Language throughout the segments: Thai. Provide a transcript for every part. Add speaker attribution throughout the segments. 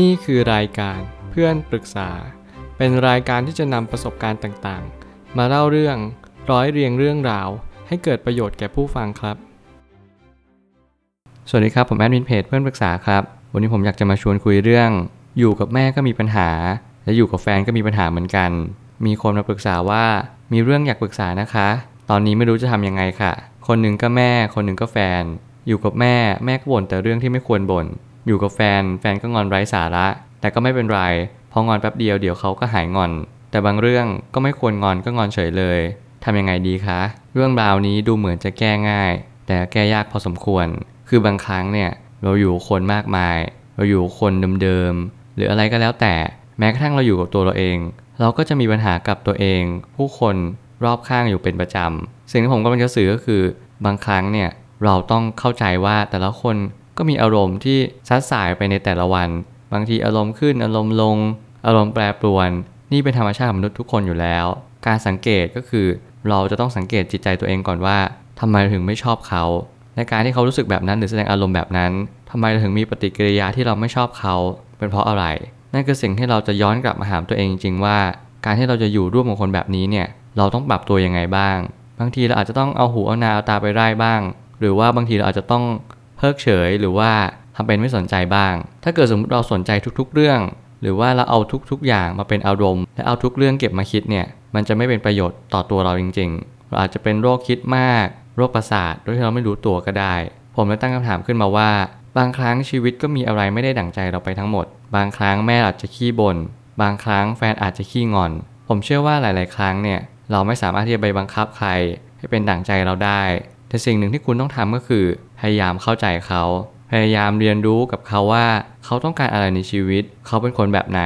Speaker 1: นี่คือรายการเพื่อนปรึกษา เป็นรายการที่จะนำประสบการณ์ต่างๆ มาเล่าเรื่องร้อยเรียงเรื่องราว ให้เกิดประโยชน์แก่ผู้ฟังครับ สวัสดีครับผมแอดมินเพจเพื่อนปรึกษาครับ วันนี้ผมอยากจะมาชวนคุยเรื่อง อยู่กับแม่ก็มีปัญหา และอยู่กับแฟนก็มีปัญหาเหมือนกัน มีคนมาปรึกษาว่ามีเรื่องอยากปรึกษานะคะ ตอนนี้ไม่รู้จะทำยังไงค่ะ คนหนึ่งก็แม่ คนหนึ่งก็แฟน อยู่กับแม่แม่ก็บ่นแต่เรื่องที่ไม่ควรบ่น อยู่กับแฟน แฟนก็งอนไร้สาระ แต่ก็ไม่เป็นไร พองอนแป๊บเดียวเดี๋ยวเขาก็หายงอน แต่บางเรื่องก็ไม่ควรงอนก็งอนเฉยเลย ทำยังไงดีคะ เรื่องราวนี้ดูเหมือนจะแก้ง่าย แต่แก้ยากพอสมควร คือบางครั้งเนี่ยเราอยู่คนมากมาย เราอยู่คนเดิมๆ หรืออะไรก็แล้วแต่ แม้กระทั่งเราอยู่กับตัวเราเอง เราก็จะมีปัญหากับตัวเอง ผู้คนรอบข้างอยู่เป็นประจำ สิ่งที่ผมกำลังจะสื่อก็คือบางครั้งเนี่ยเราต้องเข้าใจว่าแต่ละคน ก็มีอารมณ์ที่ซัดสายไปในแต่ละวัน บางทีอารมณ์ขึ้นอารมณ์ลง อารมณ์แปรปรวน นี่เป็นธรรมชาติของมนุษย์ทุกคนอยู่แล้ว การสังเกตก็คือเราจะต้องสังเกตจิตใจตัวเองก่อนว่าทำไมถึงไม่ชอบเขา ในการที่เขารู้สึกแบบนั้นหรือแสดงอารมณ์แบบนั้นทำไมถึงมีปฏิกิริยาที่เราไม่ชอบเขา เป็นเพราะอะไร นั่นคือสิ่งที่เราจะย้อนกลับมาถามตัวเองจริงๆว่า การที่เราจะอยู่ร่วมกับคนแบบนี้เนี่ยเราต้องปรับตัวยังไงบ้าง บางทีเราอาจจะต้องเอาหูเอานาเอาตาไปไล่บ้าง หรือว่าบางทีเราอาจจะต้อง พิกเฉย หรือว่าทำเป็นไม่สนใจบ้าง ถ้าเกิดสมมติเราสนใจทุกๆ เรื่อง หรือว่าเราเอาทุกๆ อย่างมาเป็นอารมณ์ และเอาทุกเรื่องเก็บมาคิดเนี่ย มันจะไม่เป็นประโยชน์ต่อตัวเราจริง ๆ เราอาจจะเป็นโรคคิดมาก โรคประสาท โดยที่เราไม่รู้ตัวก็ได้ ผมเลยตั้งคำถามขึ้นมาว่า บางครั้งชีวิตก็มีอะไรไม่ได้ดั่งใจเราไปทั้งหมด บางครั้งแม่อาจจะขี้บน่น บางครั้งแฟนอาจจะขี้งอน ผมเชื่อว่าหลาย ๆ ครั้งเนี่ย เราไม่สามารถที่จะไปบังคับใคร ให้เป็นดั่งใจเราได้ แต่สิ่งหนึ่งที่คุณต้องทำก็คือ พยายามเข้าใจเขา พยายามเรียนรู้กับเขาว่า เขาต้องการอะไรในชีวิต เขาเป็นคนแบบไหน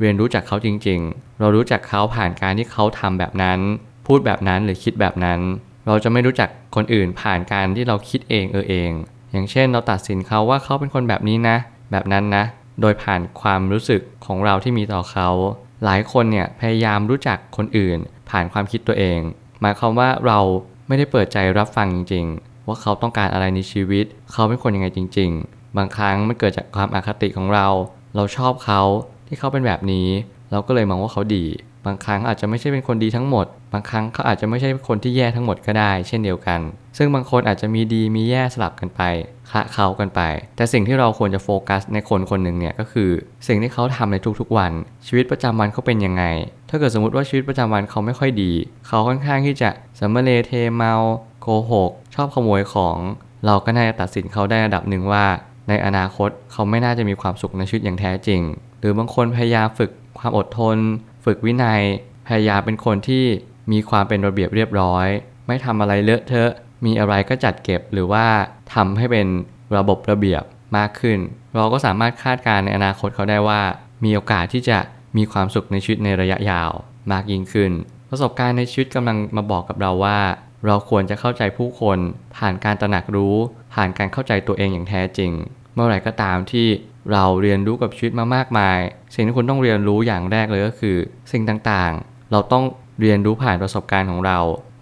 Speaker 1: เรียนรู้จากเขาจริง ๆ เรารู้จักเขาผ่านการที่เขาทำแบบนั้น พูดแบบนั้นหรือคิดแบบนั้น เราจะไม่รู้จักคนอื่นผ่านการที่เราคิดเองเออเอง อย่างเช่น เราตัดสินเขาว่าเขาเป็นคนแบบนี้นะ แบบนั้นนะ โดยผ่านความรู้สึกของเราที่มีต่อเขา หลายคนเนี่ยพยายามรู้จักคนอื่น ผ่านความคิดตัวเอง หมายความว่าเราไม่ได้เปิดใจรับฟังจริง ว่าเขาต้องการอะไรในชีวิต เขาเป็นคนยังไงจริง ๆ บางครั้งมันเกิดจากความอาคติของเรา เราชอบเขาที่เขาเป็นแบบนี้ เราก็เลยมองว่าเขาดี บางครั้งอาจจะไม่ใช่เป็นคนดีทั้งหมด บางครั้งเขาอาจจะไม่ใช่คนที่แย่ทั้งหมดก็ได้ เช่นเดียวกัน ซึ่งบางคนอาจจะมีดีมีแย่สลับกันไปคละเคล้ากันไป แต่สิ่งที่เราควรจะโฟกัสในคนคนหนึ่งเนี่ยก็คือ สิ่งที่เขาทำในทุกๆวัน ชีวิตประจำวันเขาเป็นยังไง ถ้าเกิดสมมติว่าชีวิตประจำวันเขาไม่ค่อยดี เขาค่อนข้างที่จะสำมะเลเทเมาโกหกชอบขโมยของ เราก็น่าจะตัดสินเขาได้ระดับหนึ่งว่า ในอนาคตเขาไม่น่าจะมีความสุขในชีวิตอย่างแท้จริง หรือบางคนพยายามฝึกความอดทน ฝึกวินัย พยายามเป็นคนที่ มีความเป็นระเบียบเรียบร้อย ไม่ทำอะไรเลอะเทอะ มีอะไรก็จัดเก็บหรือว่าทำให้เป็นระบบระเบียบมากขึ้น เราก็สามารถคาดการณ์ในอนาคตเขาได้ว่า มีโอกาสที่จะมีความสุขในชีวิตในระยะยาวมากยิ่งขึ้น ประสบการณ์ในชีวิตกำลังมาบอกกับเราว่า เราควรจะเข้าใจผู้คน ผ่านการตระหนักรู้ ผ่านการเข้าใจตัวเองอย่างแท้จริง เมื่อไหร่ก็ตามที่เราเรียนรู้กับชีวิตมามากมาย สิ่งที่คุณต้องเรียนรู้อย่างแรกเลยก็คือ สิ่งต่างๆ เราต้อง เรียนรู้ผ่านประสบการณ์ของเรา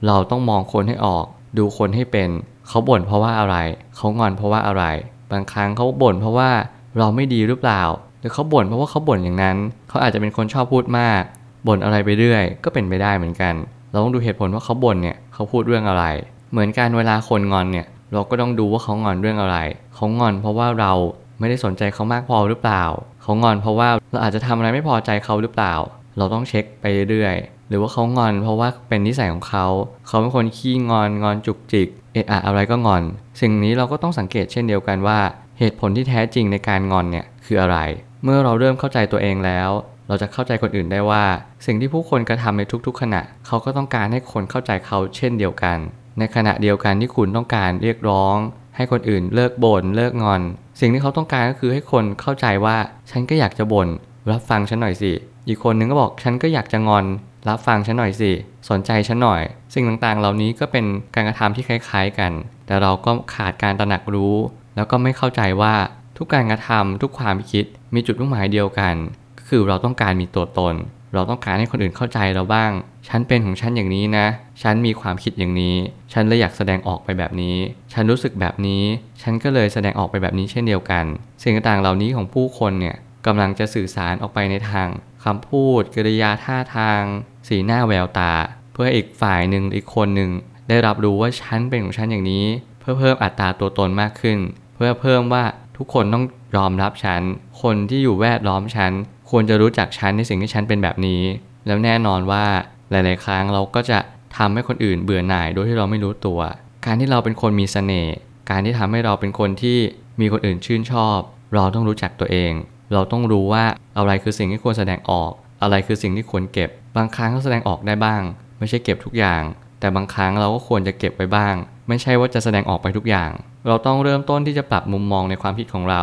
Speaker 1: เราต้องมองคนให้ออก ดูคนให้เป็น เขาบ่นเพราะว่าอะไร เขางอนเพราะว่าอะไร บางครั้งเขาบ่นเพราะว่าเราไม่ดีหรือเปล่า หรือเขาบ่นเพราะว่าเขาบ่นอย่างนั้น เขาอาจจะเป็นคนชอบพูดมาก บ่นอะไรไปเรื่อย ก็เป็นไปได้เหมือนกัน เราต้องดูเหตุผลว่าเขาบ่นเนี่ย เขาพูดเรื่องอะไร เหมือนกันเวลาคนงอนเนี่ย เราก็ต้องดูว่าเขางอนเรื่องอะไร เขางอนเพราะว่าเราไม่ได้สนใจเขามากพอหรือเปล่า เขางอนเพราะว่าเราอาจจะทำอะไรไม่พอใจเขาหรือเปล่า เราต้องเช็คไปเรื่อย หรือว่าเขางอน เพราะว่าเป็นนิสัยของเขา เขาเป็นคนขี้งอนงอนจุกจิก เอะอะอะไรก็งอน สิ่งนี้เราก็ต้องสังเกตเช่นเดียวกันว่า เหตุผลที่แท้จริงในการงอนเนี่ยคืออะไร เมื่อเราเริ่มเข้าใจตัวเองแล้ว เราจะเข้าใจคนอื่นได้ว่า สิ่งที่ผู้คนกระทำในทุก ๆ ขณะ เขาก็ต้องการให้คนเข้าใจเขาเช่นเดียวกัน ในขณะเดียวกันที่คุณต้องการเรียกร้อง ให้คนอื่นเลิกบน่นเลิกงอน สิ่งที่เขาต้องการก็คือให้คนเข้าใจว่าฉันก็อยากจะบน่นรับฟังฉันหน่อยสิ อีกคนนึงก็บอกฉันก็อยากจะงอน รับฟังฉันหน่อยสิ สนใจฉันหน่อย สิ่งต่างๆ เหล่านี้ก็เป็นการกระทำที่คล้าย ๆ กัน แต่เราก็ขาดการตระหนักรู้ แล้วก็ไม่เข้าใจว่าทุกการกระทำทุกความคิดมีจุดมุ่งหมายเดียวกัน ก็คือเราต้องการมีตัวตน เราต้องการให้คนอื่นเข้าใจเราบ้าง ฉันเป็นของฉันอย่างนี้นะ ฉันมีความคิดอย่างนี้ ฉันเลยอยากแสดงออกไปแบบนี้ ฉันรู้สึกแบบนี้ ฉันก็เลยแสดงออกไปแบบนี้เช่นเดียวกัน สิ่งต่างๆเหล่านี้ของผู้คนเนี่ยกำลังจะสื่อสารออกไปในทาง คำพูดกริยาท่าทาง สีหน้าแววตา เพื่ออีกฝ่ายหนึ่งอีกคนหนึ่ง ได้รับรู้ว่าฉันเป็นของฉันอย่างนี้ เพื่อเพิ่มอัตราตัวตนมากขึ้น เพื่อเพิ่มว่าทุกคนต้องยอมรับฉัน คนที่อยู่แวดล้อมฉัน ควรจะรู้จักฉันในสิ่งที่ฉันเป็นแบบนี้ แล้วแน่นอนว่าหลาย ๆ ครั้งเราก็จะทำให้คนอื่นเบื่อหน่ายโดยที่เราไม่รู้ตัว การที่เราเป็นคนมีเสน่ห์ การที่ทำให้เราเป็นคนที่มีคนอื่นชื่นชอบ เราต้องรู้จักตัวเอง เราต้องรู้ว่าอะไรคือสิ่งที่ควรแสดงออก อะไรคือสิ่งที่ควรเก็บ บางครั้งก็แสดงออกได้บ้าง ไม่ใช่เก็บทุกอย่าง แต่บางครั้งเราก็ควรจะเก็บไว้บ้าง ไม่ใช่ว่าจะแสดงออกไปทุกอย่าง เราต้องเริ่มต้นที่จะปรับมุมมองในความคิดของเรา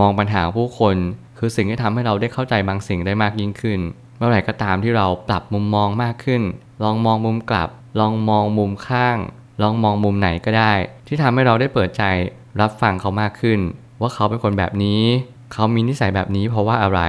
Speaker 1: มองปัญหาผู้คน คือสิ่งที่ทำให้เราได้เข้าใจบางสิ่งได้มากยิ่งขึ้น เมื่อไหร่ก็ตามที่เราปรับมุมมองมากขึ้น ลองมองมุมกลับ ลองมองมุมข้าง ลองมองมุมไหนก็ได้ ที่ทำให้เราได้เปิดใจรับฟังเขามากขึ้น ว่าเขาเป็นคนแบบนี้ เขามีนิสัยแบบนี้เพราะว่าอะไร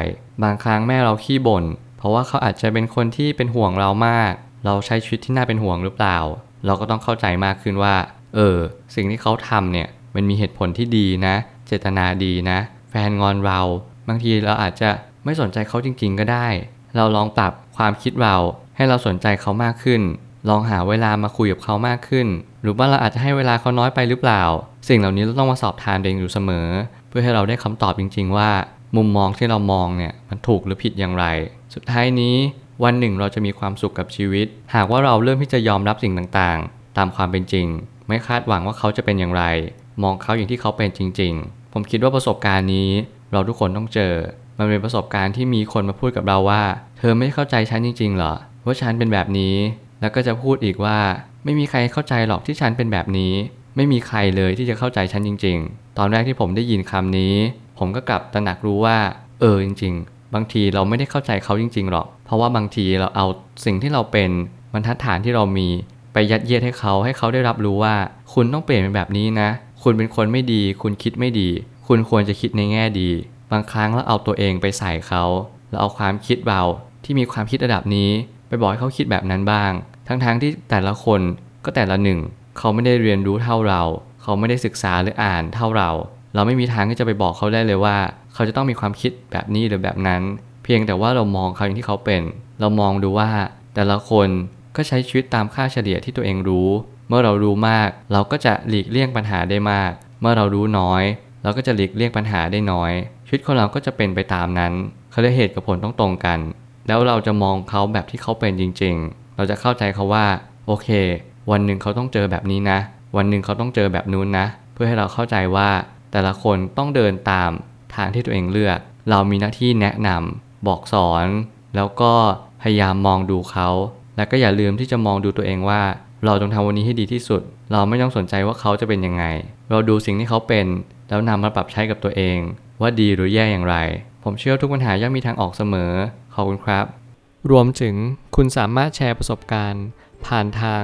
Speaker 1: บางครั้งแม่เราขี้บ่น เพราะว่าเขาอาจจะเป็นคนที่เป็นห่วงเรามาก เราใช้ชีวิตที่น่าเป็นห่วงหรือเปล่า เราก็ต้องเข้าใจมากขึ้นว่า เออ สิ่งที่เขาทำเนี่ยมันมีเหตุผลที่ดีนะ เจตนาดีนะ แฟนงอนเรา บางทีเราอาจจะไม่สนใจเขาจริง ๆ ก็ได้ เราลองปรับความคิดเราให้เราสนใจเขามากขึ้น ลองหาเวลามาคุยกับเขามากขึ้น หรือว่าเราอาจจะให้เวลาเขาน้อยไปหรือเปล่า สิ่งเหล่านี้เราต้องมาสอบทานเองอยู่เสมอ เพื่อให้เราได้คำตอบจริง ๆ ว่า มุมมองที่เรามองเนี่ยมันถูกหรือผิดอย่างไร สุดท้ายนี้ วันหนึ่งเราจะมีความสุขกับชีวิต หากว่าเราเริ่มที่จะยอมรับสิ่งต่างๆ ตามความเป็นจริง ไม่คาดหวังว่าเขาจะเป็นอย่างไร มองเขาอย่างที่เขาเป็นจริง ๆ ผมคิดว่าประสบการณ์นี้ เราทุกคนต้องเจอ มันเป็นประสบการณ์ที่มีคนมาพูดกับเราว่า เธอไม่เข้าใจฉันจริง ๆ เหรอว่าฉันเป็นแบบนี้ แล้วก็จะพูดอีกว่า ไม่มีใครเข้าใจหรอกที่ฉันเป็นแบบนี้ ไม่มีใครเลยที่จะเข้าใจฉันจริง ๆ ตอนแรกที่ผมได้ยินคำนี้ ผมก็กลับตระหนักรู้ว่า เออจริง ๆ บางทีเราไม่ได้เข้าใจเขาจริง ๆ หรอก เพราะว่าบางทีเราเอาสิ่งที่เราเป็นบรรทัดฐานที่เรามีไปยัดเยียดให้เขาให้เขาได้รับรู้ว่า คุณต้องเปลี่ยนเป็นแบบนี้นะ คุณเป็นคนไม่ดี คุณคิดไม่ดี คุณควรจะคิดในแง่ดี บางครั้งเราเอาตัวเองไปใส่เขาเราเอาความคิดเราที่มีความคิดระดับนี้ ไปบอกให้เขาคิดแบบนั้นบ้าง ทั้งๆทที่แต่ละคนก็แต่ละหนึ่ง เขาไม่ได้เรียนรู้เท่าเรา เขาไม่ได้ศึกษาหรืออ่านเท่าเรา เราไม่มีทางที่จะไปบอกเขาได้เลยว่า เขาจะต้องมีความคิดแบบนี้หรือแบบนั้น เพียงแต่ว่าเรามองเขาอย่างที่เขาเป็น เรามองดูว่า แต่ละคนก็ใช้ชีวิตตามค่าเฉลี่ยที่ตัวเองรู้ เมื่อเรารู้มาก เราก็จะหลีกเลี่ยงปัญหาได้มาก เมื่อเรารู้น้อย เราก็จะหลีกเลี่ยงปัญหาได้น้อย ชีวิตของเราก็จะเป็นไปตามนั้นเขาเรียกเหตุกับผลต้องตรงกัน แล้วเราจะมองเขาแบบที่เขาเป็นจริง ๆ เราจะเข้าใจเขาว่า โอเค วันหนึ่งเขาต้องเจอแบบนี้นะ วันหนึ่งเขาต้องเจอแบบนู้นนะ เพื่อให้เราเข้าใจว่าแต่ละคนต้องเดินตามทางที่ตัวเองเลือก เรามีหน้าที่แนะนำบอกสอน แล้วก็พยายามมองดูเขา แล้วก็อย่าลืมที่จะมองดูตัวเองว่า เราต้องทำวันนี้ให้ดีที่สุด เราไม่ต้องสนใจว่าเขาจะเป็นยังไง เราดูสิ่งที่เขาเป็น แล้วนำมาปรับใช้กับตัวเอง ว่าดีหรือแย่อย่างไร ผมเชื่อทุกปัญหาย่อมมีทางออกเสมอ ขอบคุณครับ รวมถึงคุณสามารถแชร์ประสบการณ์ ผ่านทาง